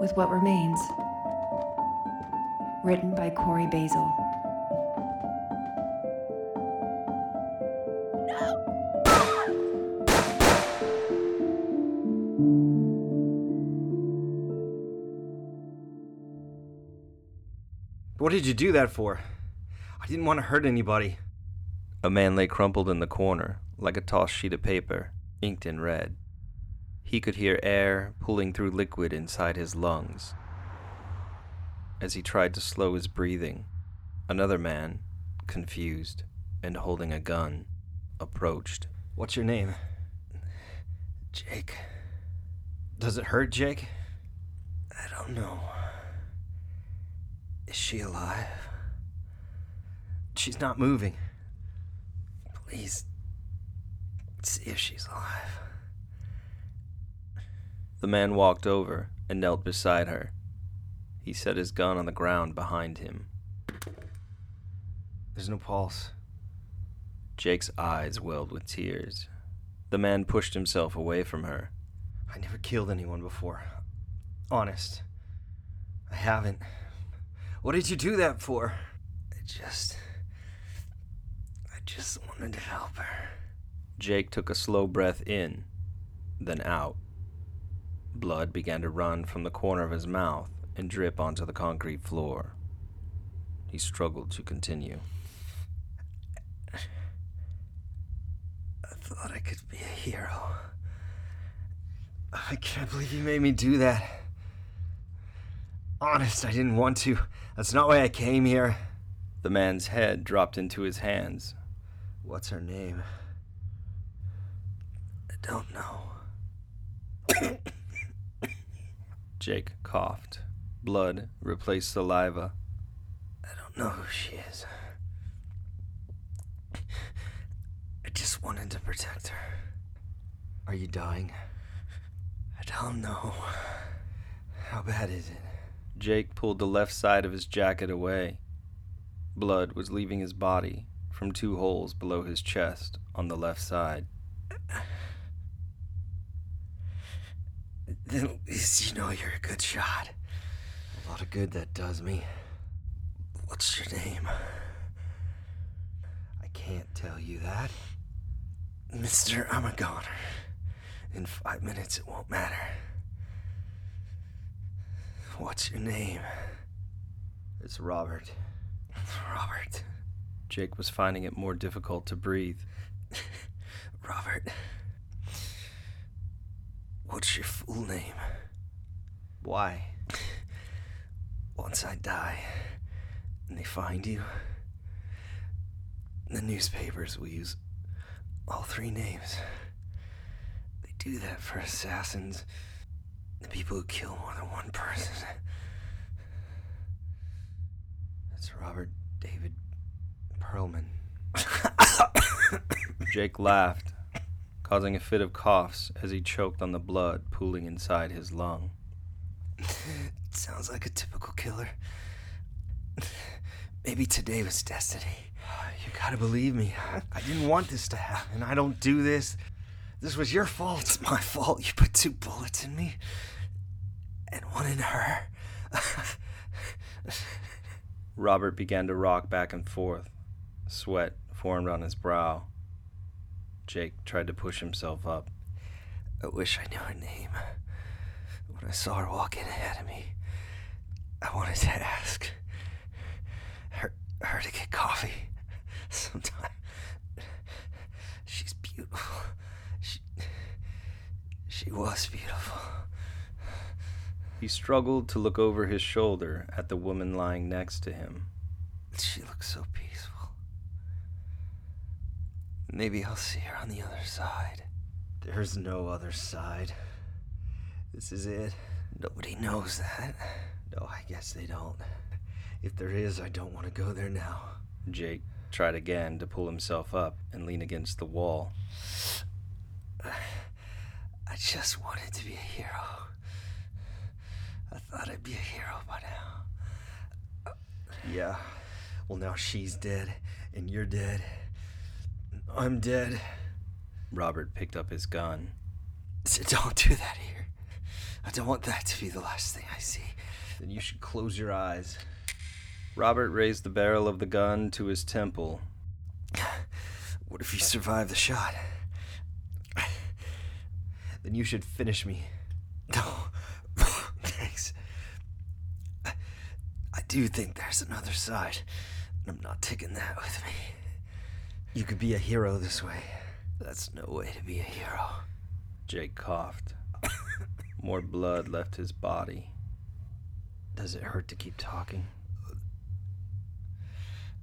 with what remains. Written by Cory Basil. What did you do that for? I didn't want to hurt anybody. A man lay crumpled in the corner, like a tossed sheet of paper, inked in red. He could hear air pulling through liquid inside his lungs. As he tried to slow his breathing, another man, confused and holding a gun, approached. What's your name? Jake, Does it hurt, Jake? I don't know. Is she alive? She's not moving. Please see if she's alive. The man walked over and knelt beside her. He set his gun on the ground behind him. There's no pulse. Jake's eyes welled with tears. The man pushed himself away from her. I never killed anyone before. Honest. I haven't. What did you do that for? I just. I just wanted to help her. Jake took a slow breath in, then out. Blood began to run from the corner of his mouth and drip onto the concrete floor. He struggled to continue. I thought I could be a hero. I can't believe you made me do that. Honest, I didn't want to. That's not why I came here. The man's head dropped into his hands. What's her name? I don't know. Jake coughed. Blood replaced saliva. I don't know who she is. I just wanted to protect her. Are you dying? I don't know. How bad is it? Jake pulled the left side of his jacket away. Blood was leaving his body from two holes below his chest on the left side. Then at least you know you're a good shot. A lot of good that does me. What's your name? I can't tell you that. Mister, I'm a goner. In five minutes, it won't matter. What's your name? It's Robert. Robert. Jake was finding it more difficult to breathe. Robert. What's your full name? Why? Once I die and they find you, the newspapers will use all three names. They do that for assassins, the people who kill more than one person. It's Robert David Perlman. Jake laughed, causing a fit of coughs as he choked on the blood pooling inside his lung. Sounds like a typical killer. Maybe today was destiny. You gotta believe me. I didn't want this to happen. I don't do this. This was your fault. It's my fault you put two bullets in me and one in her. Robert began to rock back and forth. Sweat formed on his brow. Jake tried to push himself up. I wish I knew her name. When I saw her walking ahead of me, I wanted to ask her, her to get coffee sometime. She's beautiful. She, she was beautiful. He struggled to look over his shoulder at the woman lying next to him. She looks so peaceful. Maybe I'll see her on the other side. There's no other side. This is it. Nobody knows that. No, I guess they don't. If there is, I don't want to go there now. Jake tried again to pull himself up and lean against the wall. I just wanted to be a hero. I thought I'd be a hero by now. Yeah. Well, now she's dead, and you're dead. I'm dead. Robert picked up his gun. Don't do that here. I don't want that to be the last thing I see. Then you should close your eyes. Robert raised the barrel of the gun to his temple. What if you survive the shot? Then you should finish me. No. Thanks. I, I do think there's another side, and I'm not taking that with me. You could be a hero this way. That's no way to be a hero. Jake coughed. More blood left his body. Does it hurt to keep talking?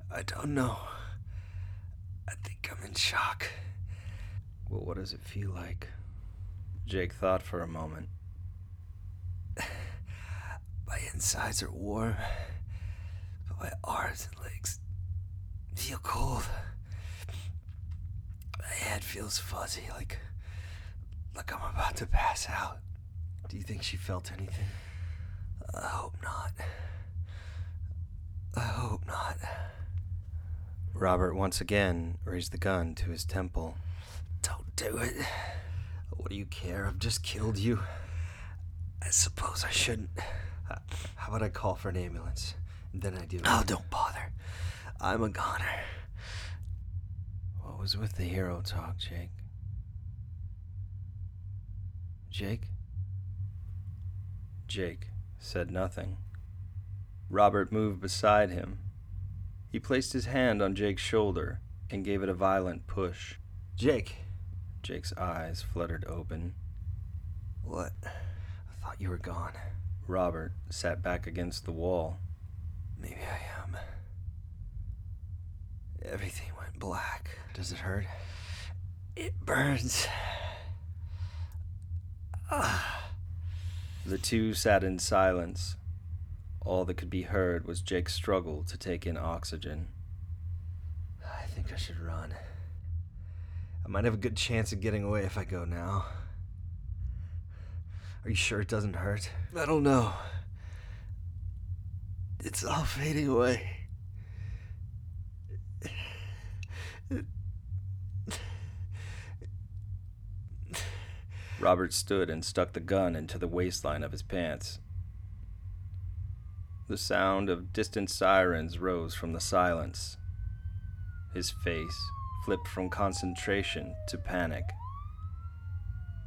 I don't know. I think I'm in shock. Well, what does it feel like? Jake thought for a moment. My insides are warm, but my arms and legs feel cold. My head feels fuzzy, like like I'm about to pass out. Do you think she felt anything? I hope not. I hope not. Robert once again raised the gun to his temple. Don't do it. What do you care? I've just killed you. I suppose I shouldn't. How about I call for an ambulance? And then I do. Oh, don't bother. I'm a goner. Was with the hero talk, Jake? Jake? Jake said nothing. Robert moved beside him. He placed his hand on Jake's shoulder and gave it a violent push. Jake. Jake's eyes fluttered open. What? I thought you were gone. Robert sat back against the wall. Maybe I am. Everything went black. Does it hurt? It burns. Ah. The two sat in silence. All that could be heard was Jake's struggle to take in oxygen. I think I should run. I might have a good chance of getting away if I go now. Are you sure it doesn't hurt? I don't know. It's all fading away. Robert stood and stuck the gun into the waistline of his pants. The sound of distant sirens rose from the silence. His face flipped from concentration to panic.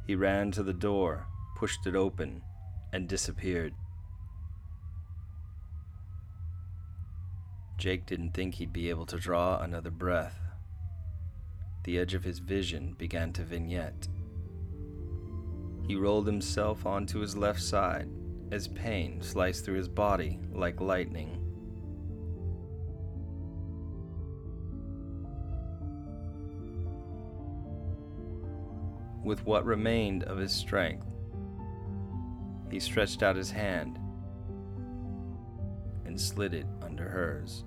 He ran to the door, pushed it open, and disappeared. Jake didn't think he'd be able to draw another breath. The edge of his vision began to vignette. He rolled himself onto his left side as pain sliced through his body like lightning. With what remained of his strength, he stretched out his hand and slid it under hers.